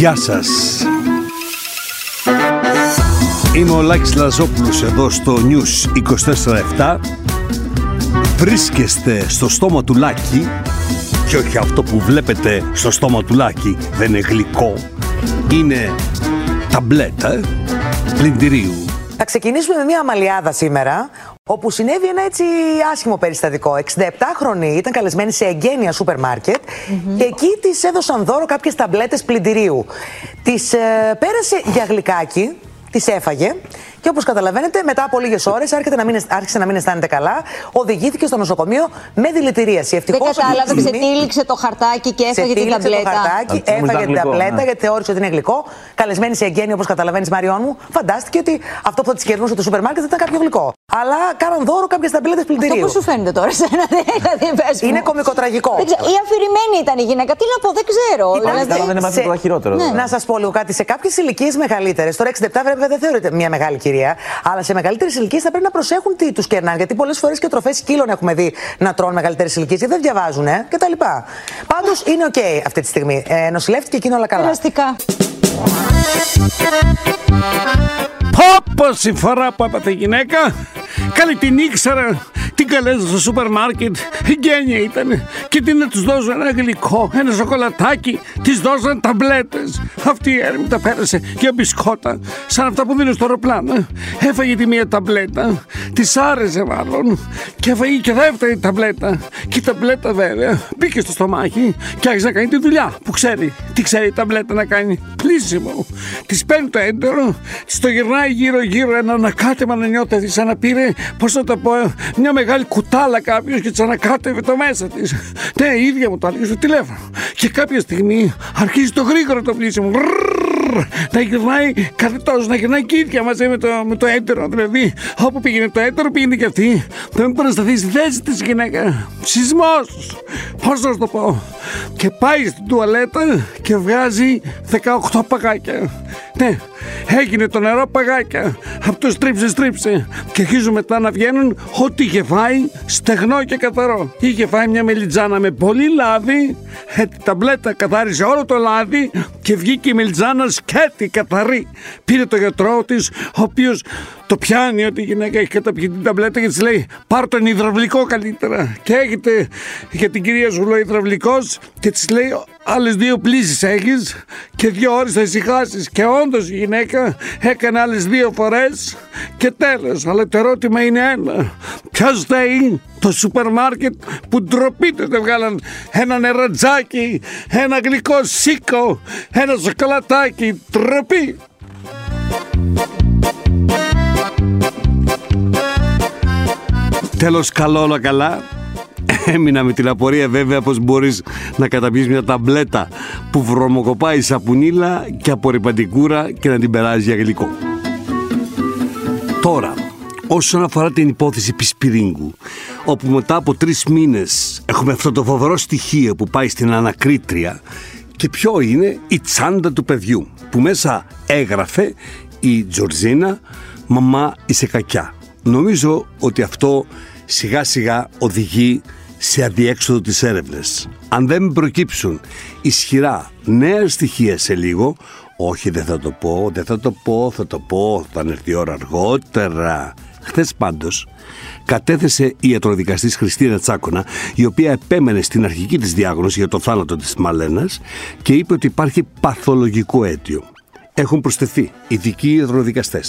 Γεια σας. Είμαι ο Λάκης Λαζόπουλος εδώ στο News 24-7. Βρίσκεστε στο στόμα του Λάκη και όχι αυτό που βλέπετε στο στόμα του Λάκη δεν είναι γλυκό. Είναι ταμπλέτα πλυντηρίου. Θα ξεκινήσουμε με μια αμαλιάδα σήμερα, όπου συνέβη ένα έτσι άσχημο περιστατικό. 67χρονη ήταν καλεσμένη σε εγγένεια σούπερ μάρκετ και εκεί της έδωσαν δώρο κάποιες ταμπλέτες πλυντηρίου. Τη ε, πέρασε για γλυκάκι, τις έφαγε και όπως καταλαβαίνετε, μετά από λίγες ώρες άρχισε να μην αισθάνεται καλά. Οδηγήθηκε στο νοσοκομείο με δηλητηρίαση. Δεν κατάλαβε, ξετύλιξε το χαρτάκι και έφαγε την ταμπλέτα. το χαρτάκι, έφαγε την ταμπλέτα ναι. γιατί θεώρησε ότι είναι γλυκό. Καλεσμένη σε εγγένεια, όπως καταλαβαίνεις, Μαριόν μου, φαντάστηκε ότι αυτό που θα της κερνούσε το σούπερ μάρκετ ήταν κάποιο γλυκό. Αλλά κάναν δώρο κάποιες ταμπλέτες πλυντηρίου. Αυτό πώς σου φαίνεται τώρα, σε ένα δηλαδή, Είναι κομικοτραγικό. Η αφηρημένη ήταν η γυναίκα. Τι να πω, δεν ξέρω. Δηλαδή, δεν είναι το χειρότερο. Ναι. Να σας πω λίγο κάτι. Σε κάποιες ηλικίες μεγαλύτερες, τώρα 67 βέβαια δεν θεωρείται μια μεγάλη κυρία, αλλά σε μεγαλύτερες ηλικίες θα πρέπει να προσέχουν τι τους κερνάνε. Γιατί πολλές φορές και τροφές σκύλων έχουμε δει να τρώνε μεγαλύτερες ηλικίες και δεν διαβάζουν ε, κτλ. Πάντως είναι οκ αυτή τη στιγμή. Ε, νοσηλεύτηκε εκείνο όλα καλά. Περαστικά. Πόση φορά που έπαθε γυναίκα, καλή την ήξερα την καλέσω στο σούπερ μάρκετ, γένεια ήταν. Και τι να τους δώσω ένα γλυκό, ένα σοκολατάκι, της δώσαν ταμπλέτες. Αυτή η έρμη τα πέρασε για μπισκότα, σαν αυτά που δίνουν στο αεροπλάνο. Έφαγε τη μία ταμπλέτα, της άρεσε μάλλον, και έφαγε και δεύτερη ταμπλέτα. Και η ταμπλέτα βέβαια μπήκε στο στομάχι και άρχισε να κάνει τη δουλειά που ξέρει. Τι ξέρει η ταμπλέτα να κάνει, πλήσιμο. Της παίρνει το έντερο, τη το γυρνάει γύρω-γύρω ένα ανακάτεμα να νιώθει σαν να πήρε, πώς να το πω, μια μεγάλη μεγάλη κουτάλα κάποιος και της ανακάτευε το μέσα της. Ναι, η ίδια μου το έλεγε στο τηλέφωνο. Και κάποια στιγμή αρχίζει το γρήγορο το πλήσιμο. Να γυρνάει καρδιτό, να γυρνάει και ίδια μαζί με το, με το έτερο. Δηλαδή, όπου πήγαινε το έτερο, πήγαινε και αυτή. Δεν μπορεί να σταθεί στη θέση τη γυναίκα. Σεισμό! Πώ να το πω. Και πάει στην τουαλέτα και βγάζει 18 παγάκια. Ναι, έγινε το νερό παγάκια. Από το στρίψε, στρίψε. Και αρχίζουν μετά να βγαίνουν ό,τι είχε φάει στεγνό και καθαρό. Είχε φάει μια μελιτζάνα με πολύ λάδι. Ε, την ταμπλέτα καθάρισε όλο το λάδι και βγήκε η μελιτζάνα σκέτη, καθαρή. Πήρε το γιατρό της, ο οποίος το πιάνει ότι η γυναίκα έχει καταπιεί την ταμπλέτα και της λέει: Πάρ τον υδραυλικό καλύτερα. Και έχετε για την κυρία σου λέει υδραυλικός και της λέει: Άλλες δύο πλήσεις έχεις και δύο ώρες θα ησυχάσεις. Και όντως η γυναίκα έκανε άλλες δύο φορές και τέλος. Αλλά το ερώτημα είναι ένα. Ποιος θέλει το σούπερ μάρκετ που ντροπή του δεν βγάλαν ένα νερατζάκι, ένα γλυκό σίκο, ένα σοκολατάκι. Ντροπή. Τέλος καλό όλα καλά Έμεινα με την απορία βέβαια πως μπορείς να καταπιείς μια ταμπλέτα που βρωμοκοπάει σαπουνίλα και απορριπαντικούρα και να την περάσει για γλυκό. Τώρα, όσον αφορά την υπόθεση Πισπυρίγκου, όπου μετά από τρεις μήνες έχουμε αυτό το φοβερό στοιχείο που πάει στην ανακρίτρια και ποιο είναι η τσάντα του παιδιού που μέσα έγραφε η Τζορζίνα «Μαμά είσαι κακιά». Νομίζω ότι αυτό σιγά σιγά οδηγεί σε αδιέξοδο τις έρευνες. Αν δεν προκύψουν ισχυρά νέα στοιχεία σε λίγο, όχι δεν θα το πω, δεν θα το πω, θα το πω, θα έρθει η ώρα αργότερα. Χθες πάντως κατέθεσε η ιατροδικαστής Χριστίνα Τσάκονα, η οποία επέμενε στην αρχική της διάγνωση για το θάνατο της Μαλένας και είπε ότι υπάρχει παθολογικό αίτιο έχουν προσθεθεί ειδικοί υδροδικαστέ,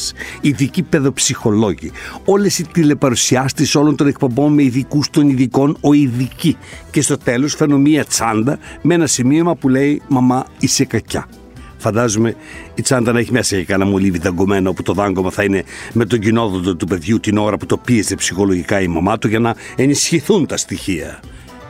ειδικοί παιδοψυχολόγοι, όλες οι τηλεπαρουσιάστες όλων των εκπομπών με ειδικούς των ειδικών, ο ειδική. Και στο τέλος φέρνω μία τσάντα με ένα σημείωμα που λέει Μαμά, είσαι κακιά. Φαντάζομαι η τσάντα να έχει μέσα και κανένα μολύβι δαγκωμένο όπου το δάγκωμα θα είναι με τον κοινόδοντο του παιδιού την ώρα που το πίεζε ψυχολογικά η μαμά του για να ενισχυθούν τα στοιχεία.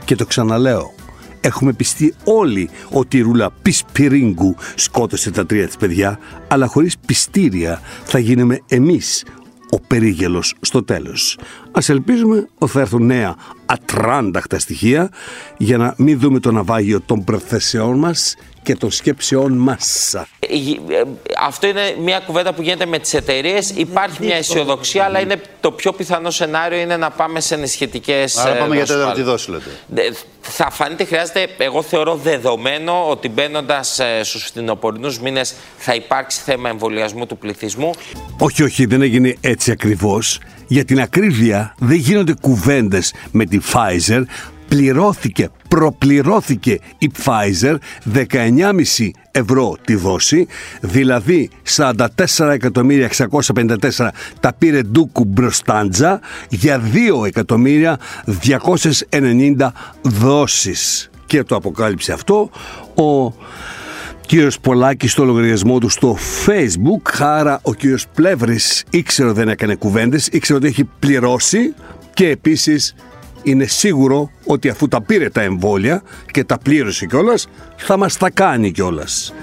Και το ξαναλέω, Έχουμε πιστεί όλοι ότι η ρούλα Πισπυρίγκου σκότωσε τα τρία της παιδιά, αλλά χωρίς πιστήρια θα γίνουμε εμείς ο περίγελος στο τέλος. Ας ελπίζουμε ότι θα έρθουν νέα ατράνταχτα στοιχεία για να μην δούμε το ναυάγιο των προθέσεών μας και των σκέψεών μας. Ε, ε, αυτό είναι μια κουβέντα που γίνεται με τις εταιρείες. Υπάρχει μια αισιοδοξία, αλλά είναι το πιο πιθανό σενάριο είναι να πάμε σε ενισχυτικές Άρα πάμε για δόσεις πάλι. τέταρτη δόση, λέτε. Ε, Θα φανείται, χρειάζεται, εγώ θεωρώ δεδομένο ότι μπαίνοντας στους φθινοπορεινούς μήνες θα υπάρξει θέμα εμβολιασμού του πληθυσμού. Όχι, όχι, δεν έγινε έτσι ακριβώς. Για την ακρίβεια δεν γίνονται κουβέντες με τη Pfizer. Πληρώθηκε, προπληρώθηκε η Pfizer 19,5 ευρώ τη δόση, δηλαδή 44.654 τα πήρε Ντούκου Μπροστάντζα για 2.290 δόσεις. Και το αποκάλυψε αυτό ο κύριος Πολάκης στο λογαριασμό του στο facebook άρα ο κύριος Πλεύρης ήξερε ότι δεν έκανε κουβέντες ήξερε ότι έχει πληρώσει και επίσης είναι σίγουρο ότι αφού τα πήρε τα εμβόλια και τα πλήρωσε κιόλας, θα μας τα κάνει κιόλας.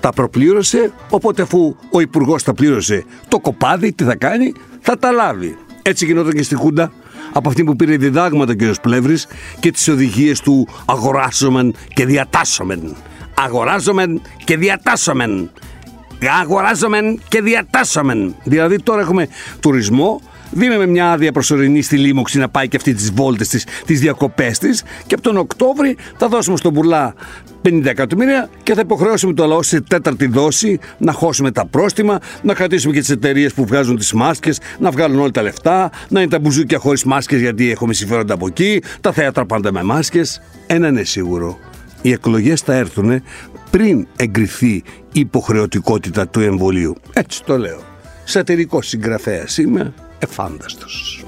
Τα προπλήρωσε, οπότε αφού ο Υπουργός τα πλήρωσε το κοπάδι, τι θα κάνει, θα τα λάβει. Έτσι γινόταν και στη Χούντα, από αυτή που πήρε διδάγματα ο κ. Πλεύρης και τις οδηγίες του αγοράσομεν και διατάσσομεν. Αγοράζομεν και διατάσσομεν. Αγοράζομεν και διατάσσομεν. Δηλαδή τώρα έχουμε τουρισμό, δίνουμε μια άδεια προσωρινή στη Λίμωξη να πάει και αυτή τις βόλτες της, τις διακοπές της και από τον Οκτώβρη θα δώσουμε στον Μπουρλά 50 εκατομμύρια και θα υποχρεώσουμε το λαό σε τέταρτη δόση να χώσουμε τα πρόστιμα, να κρατήσουμε και τις εταιρείες που βγάζουν τις μάσκες, να βγάλουν όλα τα λεφτά, να είναι τα μπουζούκια χωρίς μάσκες γιατί έχουμε συμφέροντα από εκεί, τα θέατρα πάντα με μάσκες. Ένα είναι σίγουρο. Οι εκλογές θα έρθουν πριν εγκριθεί η υποχρεωτικότητα του εμβολίου. Έτσι το λέω. Σατυρικός συγγραφέας είμαι, εφάνταστος.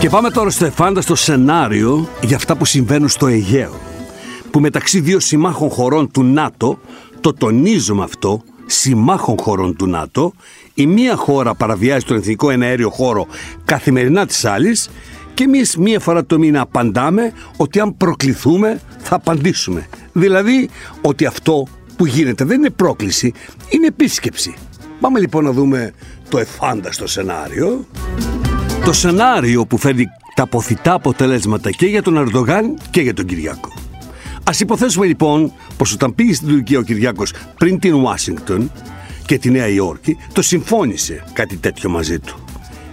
Και πάμε τώρα στο εφάνταστο σενάριο για αυτά που συμβαίνουν στο Αιγαίο. Που μεταξύ δύο συμμάχων χωρών του ΝΑΤΟ, το τονίζουμε αυτό, συμμάχων χωρών του ΝΑΤΟ, η μία χώρα παραβιάζει τον εθνικό εναέριο χώρο καθημερινά της άλλης και εμείς μία φορά το μήνα απαντάμε ότι αν προκληθούμε θα απαντήσουμε. Δηλαδή ότι αυτό που γίνεται δεν είναι πρόκληση, είναι επίσκεψη. Πάμε λοιπόν να δούμε το εφάνταστο σενάριο. Το σενάριο που φέρνει τα αποθητά αποτελέσματα και για τον Ερντογάν και για τον Κυριάκο. Α υποθέσουμε λοιπόν πως όταν πήγε στην Τουρκία ο Κυριάκος πριν την Ουάσιγκτον και τη Νέα Υόρκη, το συμφώνησε κάτι τέτοιο μαζί του.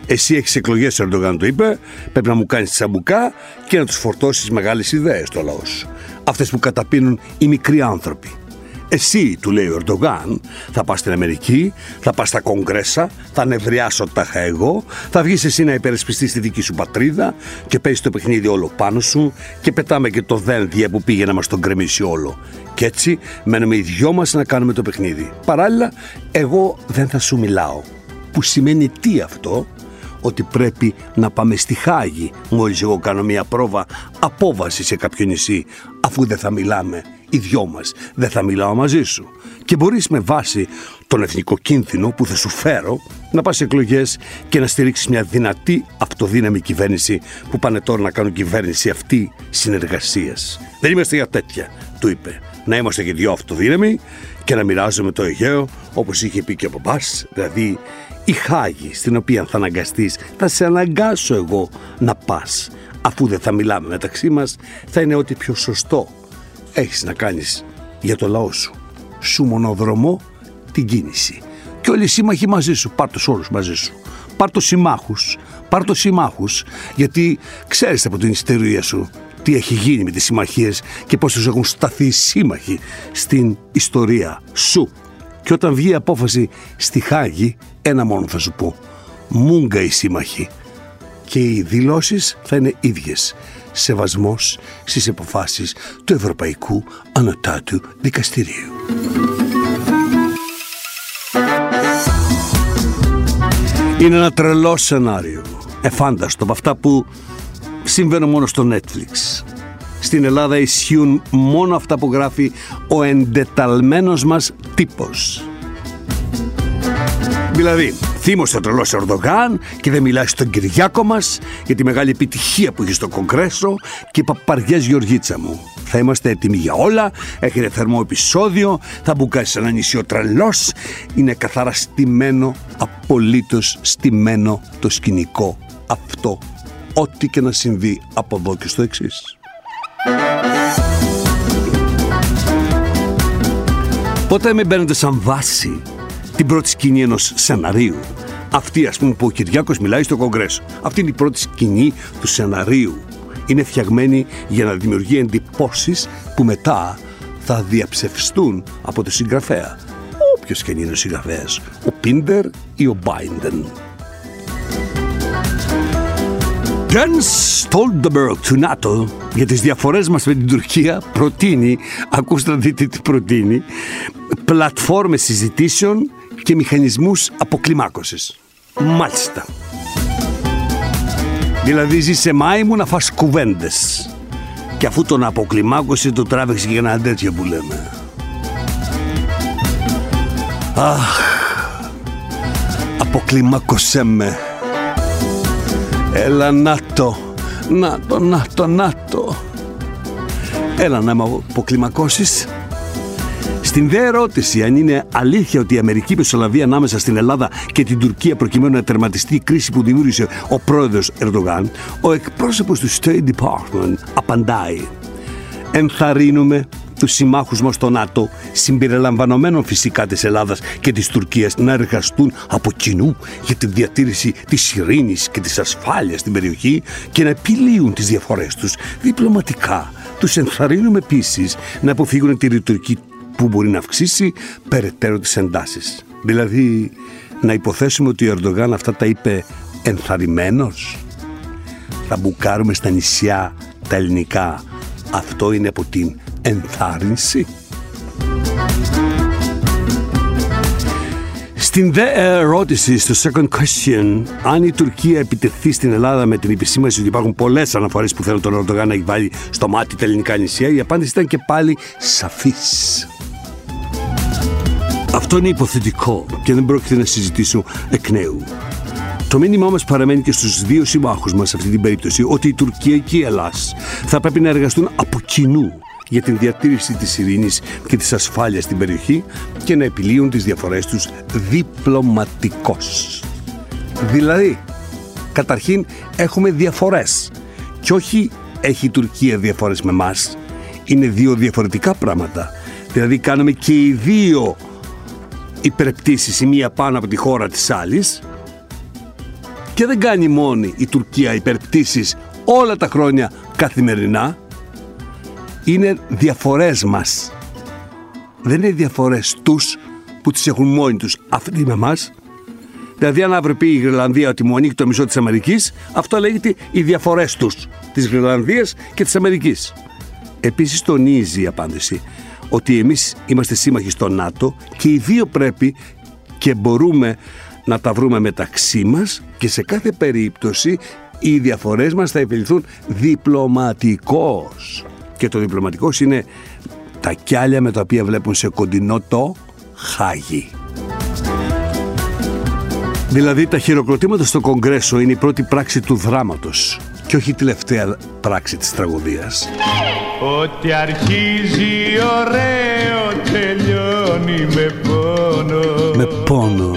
Εσύ έχεις εκλογές, ο Ερντογάν του είπε, πρέπει να μου κάνεις τσαμπουκά και να τους φορτώσεις μεγάλες ιδέες στο λαό σου. Αυτές που καταπίνουν οι μικροί άνθρωποι. Εσύ, του λέει ο Ερντογάν, θα πας στην Αμερική, θα πας στα κογκρέσα, θα νευριάσω τάχα εγώ, θα βγεις εσύ να υπερασπιστείς τη δική σου πατρίδα και παίζεις το παιχνίδι όλο πάνω σου και πετάμε και το δένδια που πήγε να μας τον κρεμίσει όλο. Και έτσι μένουμε οι δυο μας να κάνουμε το παιχνίδι. Παράλληλα, εγώ δεν θα σου μιλάω. Που σημαίνει τι αυτό, ότι πρέπει να πάμε στη Χάγη μόλις εγώ κάνω μια πρόβα απόβαση σε κάποιο νησί αφού δεν θα μιλάμε οι δυο μας δεν θα μιλάω μαζί σου και μπορείς με βάση τον εθνικό κίνδυνο που θα σου φέρω να πας σε εκλογές και να στηρίξεις μια δυνατή αυτοδύναμη κυβέρνηση που πάνε τώρα να κάνουν κυβέρνηση αυτή συνεργασίας. Δεν είμαστε για τέτοια, του είπε. Να είμαστε και δυο αυτοδύναμοι και να μοιράζουμε το Αιγαίο όπως είχε πει και ο παπάς, δηλαδή η Χάγη στην οποία θα αναγκαστείς, θα σε αναγκάσω εγώ να πας. Αφού δεν θα μιλάμε μεταξύ μας, θα είναι ό,τι πιο σωστό έχεις να κάνεις για το λαό σου. Σου μονοδρομώ την κίνηση. Και όλοι οι σύμμαχοι μαζί σου, πάρ' τους όλους μαζί σου. Πάρ' τους συμμάχους, πάρ' τους συμμάχους, γιατί ξέρεις από την ιστορία σου τι έχει γίνει με τις συμμαχίες και πώς τους έχουν σταθεί οι σύμμαχοι στην ιστορία σου. Και όταν βγει η απόφαση στη Χάγη, ένα μόνο θα σου πω. Μούγκα οι σύμμαχοι. Και οι δηλώσεις θα είναι ίδιες. Σεβασμός στις αποφάσεις του Ευρωπαϊκού Ανωτάτου Δικαστηρίου. Είναι ένα τρελό σενάριο. Εφάνταστο από αυτά που συμβαίνουν μόνο στο Netflix. Στην Ελλάδα ισχύουν μόνο αυτά που γράφει ο εντεταλμένος μας τύπος. Δηλαδή, Θύμωσε ο τρελό Ερντογάν και δεν μιλάει στον Κυριάκο μας για τη μεγάλη επιτυχία που έχει στο Κογκρέσο και παπαριές Γεωργίτσα μου. Θα είμαστε έτοιμοι για όλα. Έχετε θερμό επεισόδιο. Θα μπουκάσει σε ένα νησί ο τρελός. Είναι καθαρά στημένο, απολύτως στημένο το σκηνικό αυτό. Ό,τι και να συμβεί από εδώ και στο εξής. Πότε με μπαίνετε σαν βάση την πρώτη σκηνή ενός σεναρίου. Αυτή, ας πούμε, που ο Κυριάκος μιλάει στο Κογκρέσο. Αυτή είναι η πρώτη σκηνή του σεναρίου. Είναι φτιαγμένη για να δημιουργεί εντυπώσεις που μετά θα διαψευστούν από το συγγραφέα. Όποιος και είναι ο συγγραφέας, ο Πίντερ ή ο Μπάιντεν. Jens Stoltenberg του ΝΑΤΟ για τις διαφορές μας με την Τουρκία προτείνει, ακούστε να δείτε τι προτείνει, πλατφόρμες συζητήσεων και μηχανισμούς αποκλιμάκωσης. Μάλιστα. Δηλαδή ζει σε μάη μου να φας κουβέντες. Και αφού τον αποκλιμάκωσε το τράβηξε για ένα τέτοιο που λέμε. Αχ, αποκλιμάκωσέ με. Έλα να το, να το, να το, να το. Έλα να με αποκλιμακώσεις. Στην δε ερώτηση αν είναι αλήθεια ότι η Αμερική μεσολαβεί ανάμεσα στην Ελλάδα και την Τουρκία προκειμένου να τερματιστεί η κρίση που δημιούργησε ο πρόεδρος Ερντογάν, ο εκπρόσωπος του State Department απαντάει «Ενθαρρύνουμε τους συμμάχους μας στο ΝΑΤΟ, συμπεριλαμβανομένων φυσικά της Ελλάδας και της Τουρκίας, να εργαστούν από κοινού για τη διατήρηση της ειρήνης και της ασφάλειας στην περιοχή και να επιλύουν τις διαφορές τους διπλωματικά. Τους ενθαρρύνουμε επίσης να αποφύγουν τη ρητορική που μπορεί να αυξήσει περαιτέρω τις εντάσεις. Δηλαδή, να υποθέσουμε ότι ο Ερντογάν αυτά τα είπε ενθαρρυμένος. Θα μπουκάρουμε στα νησιά τα ελληνικά. Αυτό είναι από την ενθάρρυνση. Στην δε ερώτηση στο second question, αν η Τουρκία επιτεθεί στην Ελλάδα με την επισήμανση ότι υπάρχουν πολλές αναφορές που θέλουν τον Ερντογάν να έχει βάλει στο μάτι τα ελληνικά νησιά, η απάντηση ήταν και πάλι σαφής. Αυτό είναι υποθετικό και δεν πρόκειται να συζητήσω εκ νέου. Το μήνυμά μας παραμένει και στους δύο συμμάχους μας σε αυτή την περίπτωση ότι η Τουρκία και η Ελλάδα θα πρέπει να εργαστούν από κοινού για την διατήρηση της ειρήνης και της ασφάλειας στην περιοχή και να επιλύουν τις διαφορές τους διπλωματικώς. Δηλαδή, καταρχήν έχουμε διαφορές και όχι έχει η Τουρκία διαφορές με μας. Είναι δύο διαφορετικά πράγματα. Δηλαδή κάνουμε και οι δύο υπερπτήσεις η μία πάνω από τη χώρα της άλλης και δεν κάνει μόνη η Τουρκία υπερπτήσεις όλα τα χρόνια καθημερινά είναι διαφορές μας. Δεν είναι διαφορές τους που τις έχουν μόνοι τους. Αυτοί με εμάς Δηλαδή, αν αύριο πει η Γρυλανδία ότι μου ανοίγει το μισό της Αμερικής, αυτό λέγεται οι διαφορές τους της Γρυλανδίας και της Αμερικής. Επίσης, τονίζει η απάντηση ότι εμείς είμαστε σύμμαχοι στο ΝΑΤΟ και οι δύο πρέπει και μπορούμε να τα βρούμε μεταξύ μας και σε κάθε περίπτωση οι διαφορές μας θα επιληθούν διπλωματικώς. Και το διπλωματικός είναι τα κιάλια με τα οποία βλέπουν σε κοντινό το Χάγι. Δηλαδή τα χειροκροτήματα στο Κογκρέσο είναι η πρώτη πράξη του δράματος και όχι η τελευταία πράξη της τραγωδίας. Ό,τι αρχίζει ωραίο τελειώνει με πόνο. Με πόνο.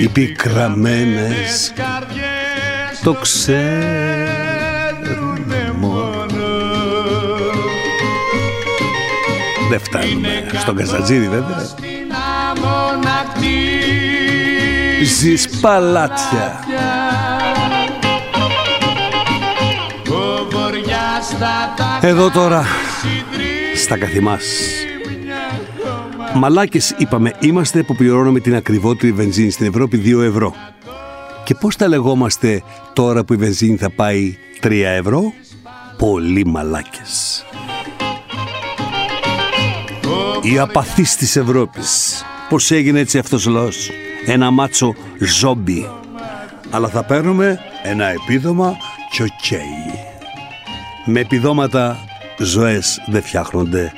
Οι πικραμένες καρδιές το ξέρουν μόνο. Δεν φτάνουμε στον Καζατζίδη βέβαια Ζεις παλάτια. Ο βοριάς θα τα Εδώ τώρα στα καθημάς. Μαλάκες είπαμε είμαστε που πληρώνουμε την ακριβότερη βενζίνη στην Ευρώπη 2 ευρώ. Και πώς τα λεγόμαστε τώρα που η βενζίνη θα πάει 3 ευρώ; Πολύ μαλάκες. Η απαθής της Ευρώπης. Πώς έγινε έτσι αυτός ο λαός; Ένα μάτσο ζόμπι Αλλά θα παίρνουμε ένα επίδομα και οκ. Με επιδόματα ζωές δεν φτιάχνονται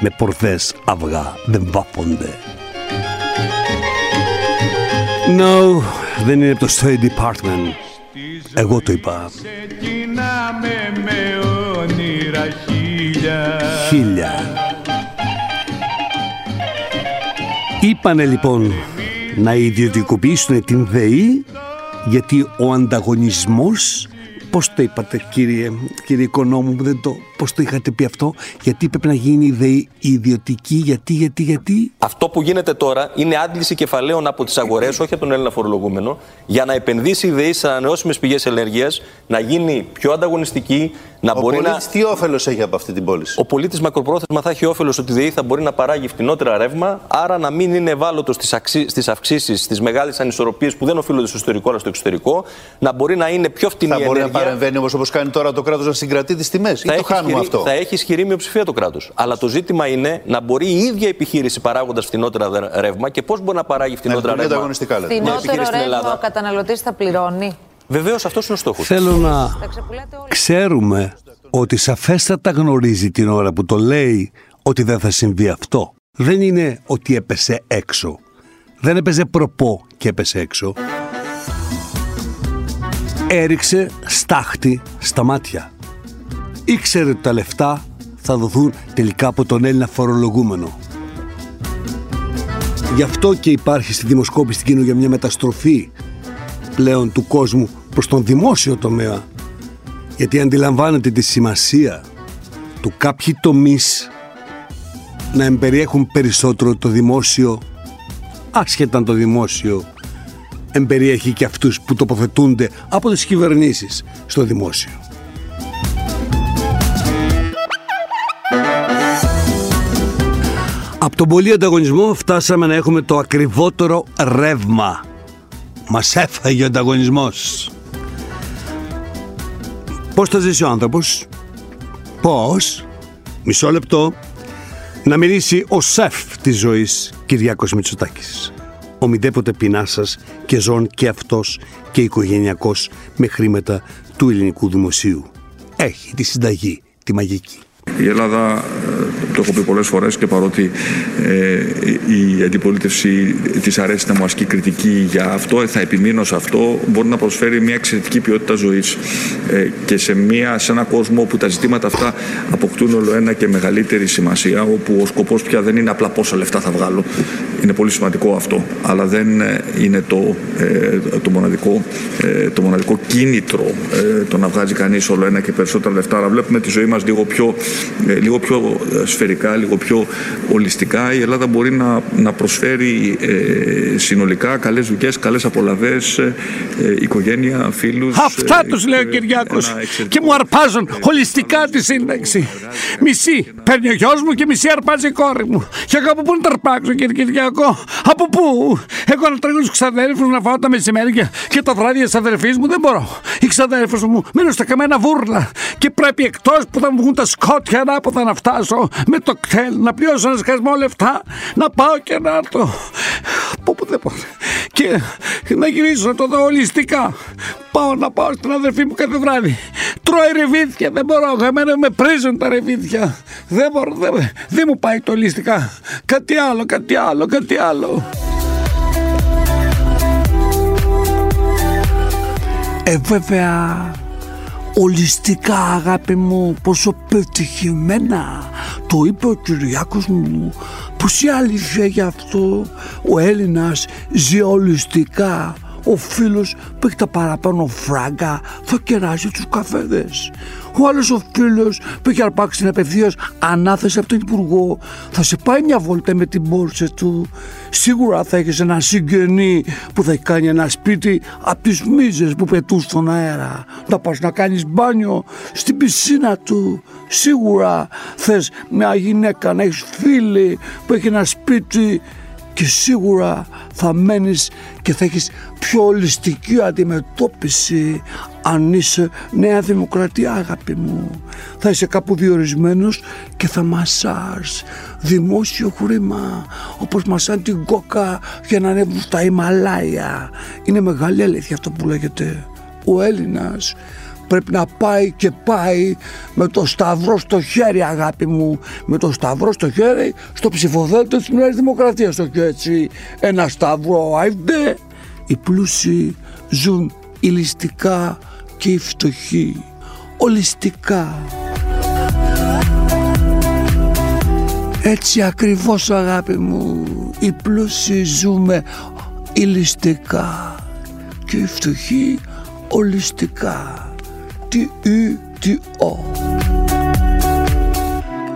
Με πορδές αυγά δεν βάφονται No, δεν είναι από το State Department. Εγώ το είπα. Ξεκινάμε με όνειρα χίλια Χίλια. Είπανε λοιπόν να ιδιωτικοποιήσουν την ΔΕΗ γιατί ο ανταγωνισμός Πώς το είπατε κύριε, κύριε οικονόμου μου, δεν το, πώς το είχατε πει αυτό, γιατί πρέπει να γίνει η ΔΕΗ ιδιωτική, γιατί, γιατί, γιατί; Αυτό που γίνεται τώρα είναι άντληση κεφαλαίων από τις αγορές, όχι από τον Έλληνα φορολογούμενο, για να επενδύσει η ΔΕΗ σε ανανεώσιμες πηγές ενέργειας, να γίνει πιο ανταγωνιστική, να Ο μπορεί να. πολίτης τι όφελος έχει από αυτή την πώληση; Ο πολίτης μακροπρόθεσμα θα έχει όφελος ότι η ΔΕΗ θα μπορεί να παράγει φτηνότερα ρεύμα, άρα να μην είναι ευάλωτος στις αυξήσεις, στις μεγάλες ανισορροπίες που δεν οφείλονται στο εσωτερικό αλλά στο εξωτερικό, να μπορεί να είναι πιο φτηνή Θα η μπορεί να ενέργεια. παρεμβαίνει όμως όπως κάνει τώρα το κράτος να συγκρατεί τις τιμές. Ή το έχει χάνουμε ισχυρή, αυτό. θα έχει ισχυρή μειοψηφία το κράτος. Αλλά το ζήτημα είναι να μπορεί η ίδια επιχείρηση παράγοντας φτηνότερα δε- ρεύμα και πώς μπορεί να παράγει φτηνότερα λειτουργεί ρεύμα. ανταγωνιστικά, λέτε. μια Φθηνότερο επιχείρηση στην ρεύμα ο Ελλάδα. καταναλωτής θα πληρώνει. Βεβαίως αυτός είναι ο στόχος. Θέλω να Τα ξεπουλάτε όλα. ξέρουμε ότι σαφέστατα γνωρίζει την ώρα που το λέει ότι δεν θα συμβεί αυτό. Δεν είναι ότι έπεσε έξω. Δεν έπαιζε προπό και έπεσε έξω. Έριξε στάχτη στα μάτια. Ήξερε ότι τα λεφτά θα δοθούν τελικά από τον Έλληνα φορολογούμενο. Γι' αυτό και υπάρχει στη δημοσκόπηση στην κοινωνία μια μεταστροφή πλέον του κόσμου προς τον δημόσιο τομέα γιατί αντιλαμβάνεται τη σημασία του κάποιοι τομείς να εμπεριέχουν περισσότερο το δημόσιο άσχετα αν το δημόσιο εμπεριέχει και αυτούς που τοποθετούνται από τις κυβερνήσεις στο δημόσιο. Τον πολύ ανταγωνισμό φτάσαμε να έχουμε το ακριβότερο ρεύμα. Μας έφαγε ο ανταγωνισμός. Πώς θα ζήσει ο άνθρωπος, πώς, μισό λεπτό, να μιλήσει ο σεφ της ζωής Κυριάκος Μητσοτάκης. Ο μηδέποτε πεινάσας και ζών και αυτός και οικογενειακός με χρήματα του ελληνικού δημοσίου. Έχει τη συνταγή, τη μαγική. Η Ελλάδα, ε, το έχω πει πολλές φορές και παρότι ε, η αντιπολίτευση της αρέσει να μου ασκεί κριτική για αυτό, ε, θα επιμείνω σε αυτό, μπορεί να προσφέρει μια εξαιρετική ποιότητα ζωής. Ε, και σε, μια, σε ένα κόσμο όπου τα ζητήματα αυτά αποκτούν όλο ένα και μεγαλύτερη σημασία, όπου ο σκοπός πια δεν είναι απλά πόσα λεφτά θα βγάλω. Είναι πολύ σημαντικό αυτό, αλλά δεν ε, είναι το, ε, το, μοναδικό, ε, το μοναδικό κίνητρο ε, το να βγάζει κανείς όλο ένα και περισσότερα λεφτά. Αλλά βλέπουμε τη ζωή μας λίγο πιο ε, λίγο πιο ε, σφαιρικά, λίγο πιο ολιστικά. Η Ελλάδα μπορεί να, να προσφέρει ε, συνολικά καλές δουλειές, καλές απολαβές, ε, ε, οικογένεια, φίλους. Αυτά ε, τους λέει ο και Κυριάκος ένα εξαιρετικό- και μου αρπάζουν ολιστικά τη σύνταξη. Μισή παίρνει ο γιος μου και μισή αρπάζει η κόρη μου. Και εγώ από πού να τα αρπάξω κύριε Κυριακό, από πού; Εγώ να τρέχω στους ξαδέρφους να φάω τα μεσημέρια και τα βράδια της αδερφής μου δεν μπορώ. Οι ξαδέρφους μου μένουν στα καμένα βούρλα και πρέπει εκτός που θα μου βγουν τα σκότια ανάποδα να φτάσω με το κτέλ, να πληρώσω ένα σκασμό λεφτά, να πάω και να έρθω. Από πού δεν μπορώ. Και να γυρίσω να το δω ολιστικά. Πάω να πάω στην αδερφή μου κάθε βράδυ. Τρώει ρεβίθια, δεν μπορώ. Εμένα με πρίζουν τα ρεβίθια. Δεν μπορώ, δεν, δεν μου πάει το ολιστικά. Κάτι άλλο, κάτι άλλο, κάτι άλλο. Ε, βέβαια, ολιστικά αγάπη μου, πόσο πετυχημένα το είπε ο Κυριάκος μου. Πως η αλήθεια γι' αυτό ο Έλληνας ζει ολιστικά. Ο φίλος που έχει τα παραπάνω φράγκα θα κεράσει τους καφέδες. Ο άλλος ο φίλος που έχει αρπάξει την απευθείας ανάθεση από τον Υπουργό θα σε πάει μια βόλτα με την πόρσε του. Σίγουρα θα έχεις ένα συγγενή που θα έχει κάνει ένα σπίτι από τις μίζες που πετούν στον αέρα. Να πας να κάνεις μπάνιο στην πισίνα του. Σίγουρα θες μια γυναίκα να έχεις φίλη που έχει ένα σπίτι και σίγουρα θα μένεις και θα έχεις πιο ολιστική αντιμετώπιση αν είσαι νέα δημοκρατία αγάπη μου. Θα είσαι κάπου διορισμένος και θα μασάρς δημόσιο χρήμα όπως μασάν την κόκα για να ανέβουν στα Ιμαλάια. Είναι μεγάλη αλήθεια αυτό που λέγεται. Ο Έλληνας πρέπει να πάει και πάει με το σταυρό στο χέρι αγάπη μου με το σταυρό στο χέρι στο ψηφοδέλτιο της Νέας Δημοκρατίας το έτσι ένα σταυρό άιντε οι πλούσιοι ζουν ηλιστικά και οι φτωχοί ολιστικά. Έτσι ακριβώς αγάπη μου οι πλούσιοι ζούμε ηλιστικά και οι φτωχοί ολιστικά. Τι ου, τι ο.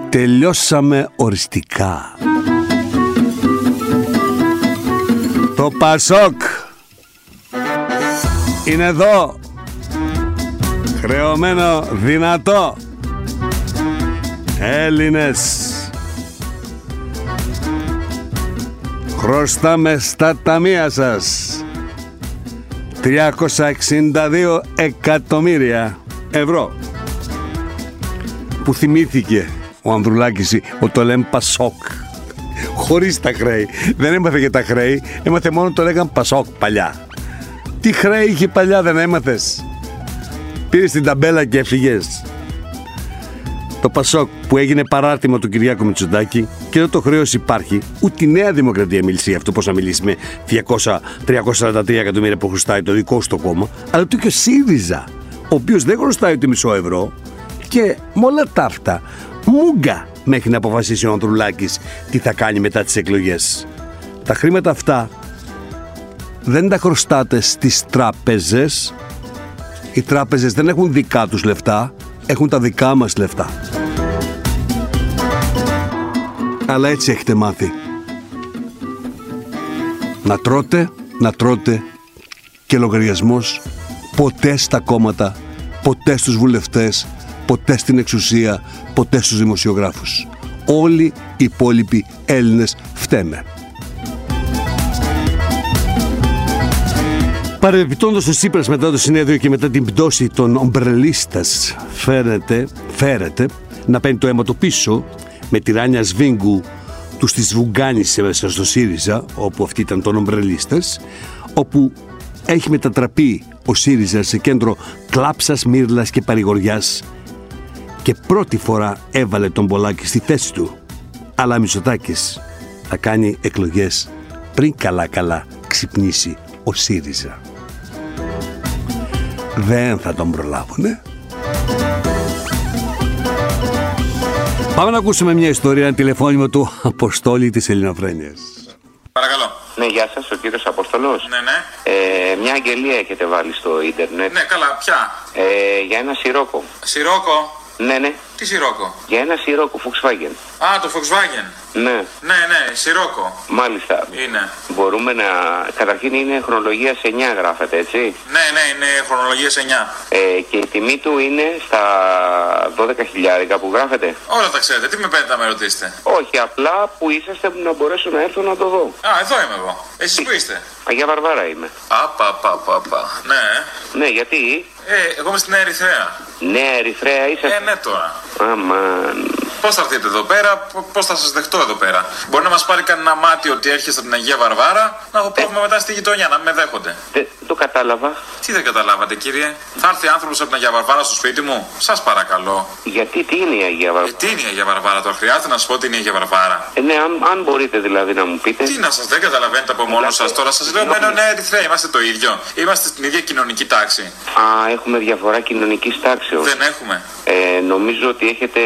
Τελειώσαμε οριστικά. Το Πασόκ είναι εδώ. Χρεωμένο δυνατό. Έλληνες. Χρωστάμε στα ταμεία σας 362 εκατομμύρια ευρώ. Που θυμήθηκε ο Ανδρουλάκης ο το λέμε Πασόκ. Χωρίς τα χρέη. Δεν έμαθε για τα χρέη έμαθε μόνο το λέγαν Πασόκ παλιά. Τι χρέη είχε παλιά δεν έμαθες; Πήρε την ταμπέλα και έφυγες το Πασόκ που έγινε παράρτημα του Κυριάκου Μητσοτάκη και εδώ το χρέος υπάρχει, ούτε η Νέα Δημοκρατία μίλησε αυτό πώς να μιλήσει με 200-343 εκατομμύρια που χρωστάει το δικό σου το κόμμα, αλλά το και ο ΣΥΡΙΖΑ, ο οποίος δεν χρωστάει ούτε μισό ευρώ και με όλα τα αυτά, μούγκα μέχρι να αποφασίσει ο Ανδρουλάκης τι θα κάνει μετά τις εκλογές. Τα χρήματα αυτά δεν τα χρωστάτε στις τράπεζες οι τράπεζες δεν έχουν δικά τους λεφτά έχουν τα δικά μας λεφτά. Αλλά έτσι έχετε μάθει. Να τρώτε, να τρώτε και λογαριασμός ποτέ στα κόμματα, ποτέ στους βουλευτές, ποτέ στην εξουσία, ποτέ στους δημοσιογράφους. Όλοι οι υπόλοιποι Έλληνες φταίμε. Παρεμπιπτόντως ο Τσίπρας μετά το συνέδριο και μετά την πτώση των ομπρελίστας φέρεται, φέρεται να παίρνει το αίμα το πίσω με τη ράνια σβίγκου του στις Βουγκάνησε μέσα στο ΣΥΡΙΖΑ όπου αυτοί ήταν των ομπρελίστας όπου έχει μετατραπεί ο ΣΥΡΙΖΑ σε κέντρο κλάψας, μύρλας και παρηγοριάς και πρώτη φορά έβαλε τον Πολάκη στη θέση του. Αλλά Μητσοτάκης θα κάνει εκλογές πριν καλά καλά ξυπνήσει ο ΣΥΡΙΖΑ δεν θα τον προλάβουνε. Πάμε να ακούσουμε μια ιστορία, ένα τηλεφώνημα του Αποστόλη της Ελληνοφρένειας. Παρακαλώ. Ναι, γεια σας, ο κύριος Αποστολός. Ναι, ναι. Ε, μια αγγελία έχετε βάλει στο ίντερνετ. Ναι, καλά, ποια; Ε, για ένα σιρόκο. Σιρόκο. Ναι, ναι. Τι σιρόκο; Για ένα σιρόκο Volkswagen. Α, το Volkswagen. Ναι. Ναι, ναι, σιρόκο. Μάλιστα. Είναι. Μπορούμε να. Καταρχήν είναι χρονολογία σε 9 γράφεται, έτσι; Ναι, ναι, είναι χρονολογία σε 9. Ε, και η τιμή του είναι στα 12 χιλιάρικα που γράφεται; Όλα τα ξέρετε. Τι με παίρνετε να με ρωτήσετε; Όχι, απλά που είσαστε που να μπορέσω να έρθω να το δω. Α, εδώ είμαι εγώ. Εσείς που είστε; Αγία Βαρβάρα είμαι. Α, πα, πα, πα, πα. Ναι. Ναι, γιατί; Ε, εγώ είμαι στην Ερυθρέα. Νέα Ερυθρέα είσαστε. Ε, ναι τώρα. Αμάν. Πώς θα έρθετε εδώ πέρα, πώς θα σας δεχτώ εδώ πέρα. Μπορεί να μας πάρει κανένα μάτι ότι έρχεστε από την Αγία Βαρβάρα, να έχω πρόβλημα μετά στη γειτονιά, να με δέχονται. Δεν το κατάλαβα. Τι δεν καταλάβατε, κύριε; Θα έρθει άνθρωπος από την Αγία Βαρβάρα στο σπίτι μου; Σας παρακαλώ. Γιατί τι είναι η Αγία Βαρβάρα; Ε, τι είναι η Αγία Βαρβάρα, τώρα χρειάζεται να σας πω τι είναι η Αγία Βαρβάρα. Ε, ναι, αν, αν μπορείτε δηλαδή να μου πείτε. Τι να σας δεν καταλαβαίνετε από μόνος σας τώρα. Σας λέω μένω ναι, Ερυθρέα, είμαστε το ίδιο. Είμαστε στην ίδια κοινωνική τάξη. Α, έχουμε διαφορά κοινωνικής τάξεως. Δεν έχουμε. Ε, νομίζω ότι έχετε.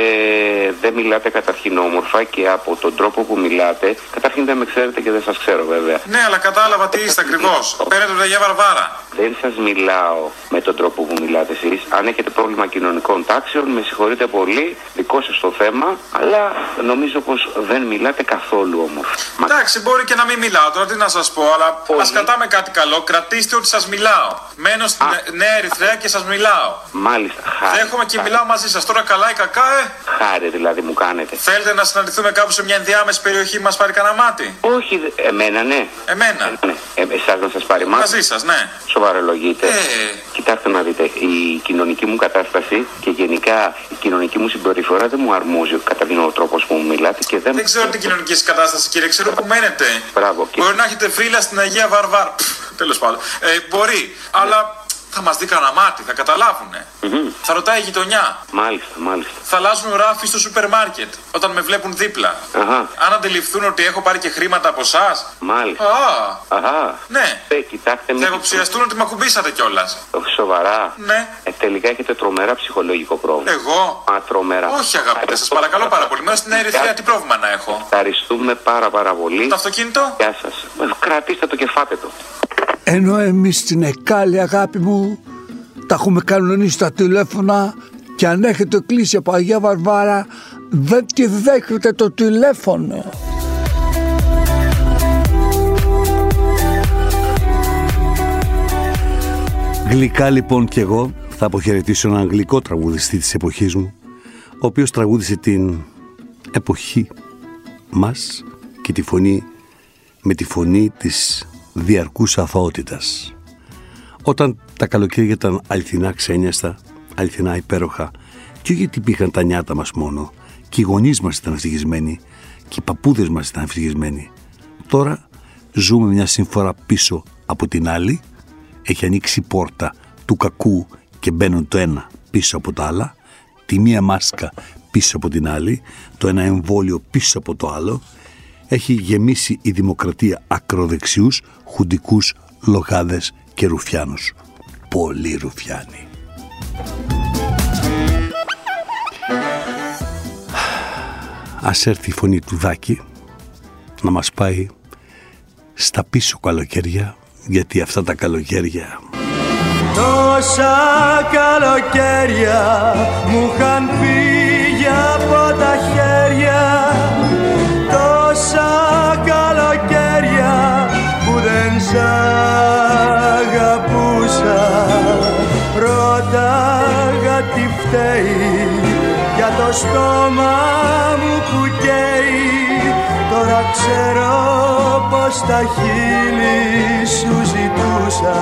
Δεν μιλάτε καταρχήν όμορφα και από τον τρόπο που μιλάτε. Καταρχήν δεν με ξέρετε και δεν σας ξέρω βέβαια. Ναι, αλλά κατάλαβα τι είστε ακριβώς. Παίρνετε την Αγία Βαρβάρα. Δεν σας μιλάω με τον τρόπο που μιλάτε εσείς. Αν έχετε πρόβλημα κοινωνικών τάξεων, με συγχωρείτε πολύ, δικό σας το θέμα, αλλά νομίζω πως δεν μιλάτε καθόλου όμορφα. Εντάξει, μπορεί και να μην μιλάω τώρα, τι να σας πω, αλλά ας κατάμε κάτι καλό. Κρατήστε ότι σας μιλάω. Μένω στην Νέα Ερυθρέα και σας μιλάω. Μάλιστα, χάρη. Δέχομαι και μιλάω μαζί σας. Τώρα καλά ή κακά, ε; Χάρη δηλαδή μου κάνετε. Θέλετε να συναντηθούμε κάπου σε μια ενδιάμεση περιοχή μας πάρει κανένα μάτι; Όχι, εμένα ναι. Εμένα. Ναι. Ε, Εσάς να σας πάρει μάτι. Μαζί σας, ναι. Σοβαρολογείτε. Ε. Κοιτάξτε να δείτε, η κοινωνική μου κατάσταση και γενικά η κοινωνική μου συμπεριφορά δεν μου αρμόζει καταρχήν ο τρόπος που μου μιλάτε και δεν. Δεν ξέρω την κοινωνική σας κατάσταση, κύριε, ξέρω που μένετε. Μπράβο. Μπορεί να έχετε φίλα στην Αγία Βαρβάρα. Τέλος πάντων. Ε, μπορεί. Αλλά Θα μας δει κανένα μάτι, θα καταλάβουνε. Θα ρωτάει η γειτονιά. Μάλιστα, μάλιστα. Θα αλλάζουν ράφι στο σούπερ μάρκετ όταν με βλέπουν δίπλα. Αχα. Αν αντιληφθούν ότι έχω πάρει και χρήματα από εσάς. Μάλιστα. Α, Αχα. ναι. Ε, κοιτάξτε, Θα μην... υποψιαστούν ότι με ακουμπήσατε κιόλας. Σοβαρά. Ναι. Ε, τελικά έχετε τρομερά ψυχολογικό πρόβλημα. Εγώ; Α, τρομερά. Όχι, αγαπητέ, σας παρακαλώ πάρα πολύ. Μέσα στην Ερυθρέα τι πρόβλημα να έχω; Ευχαριστούμε πάρα πάρα πολύ. Το αυτοκίνητο; Γεια σας. Ε, Κρατήστε το και φάτε το. Ενώ εμείς στην Εκάλη αγάπη μου τα έχουμε κανονίσει τα τηλέφωνα και αν έχετε κλείσει από Αγία Βαρβάρα δεν τη δέχεται το τηλέφωνο. Γλυκά λοιπόν κι εγώ θα αποχαιρετήσω έναν αγγλικό τραγουδιστή της εποχής μου ο οποίος τραγούδισε την εποχή μας και τη φωνή με τη φωνή της διαρκούς αθωότητας. Όταν τα καλοκαίρια ήταν αληθινά ξένιαστα, αληθινά υπέροχα και όχι γιατί πήγαν τα νιάτα μας μόνο και οι γονείς μας ήταν ευτυχισμένοι και οι παππούδες μας ήταν ευτυχισμένοι. Τώρα ζούμε μια σύμφορα πίσω από την άλλη έχει ανοίξει η πόρτα του κακού και μπαίνουν το ένα πίσω από το άλλα, τη μία μάσκα πίσω από την άλλη, το ένα εμβόλιο πίσω από το άλλο, έχει γεμίσει η δημοκρατία ακροδεξιούς, χουντικούς, λογάδες και ρουφιάνους. Πολύ ρουφιάνοι. Ας έρθει η φωνή του Δάκη να μας πάει στα πίσω καλοκαίρια γιατί αυτά τα καλοκαίρια Τόσα καλοκαίρια μου είχαν φύγει από τα χέρια στόμα μου που καίει. Τώρα ξέρω πως τα χείλη σου ζητούσα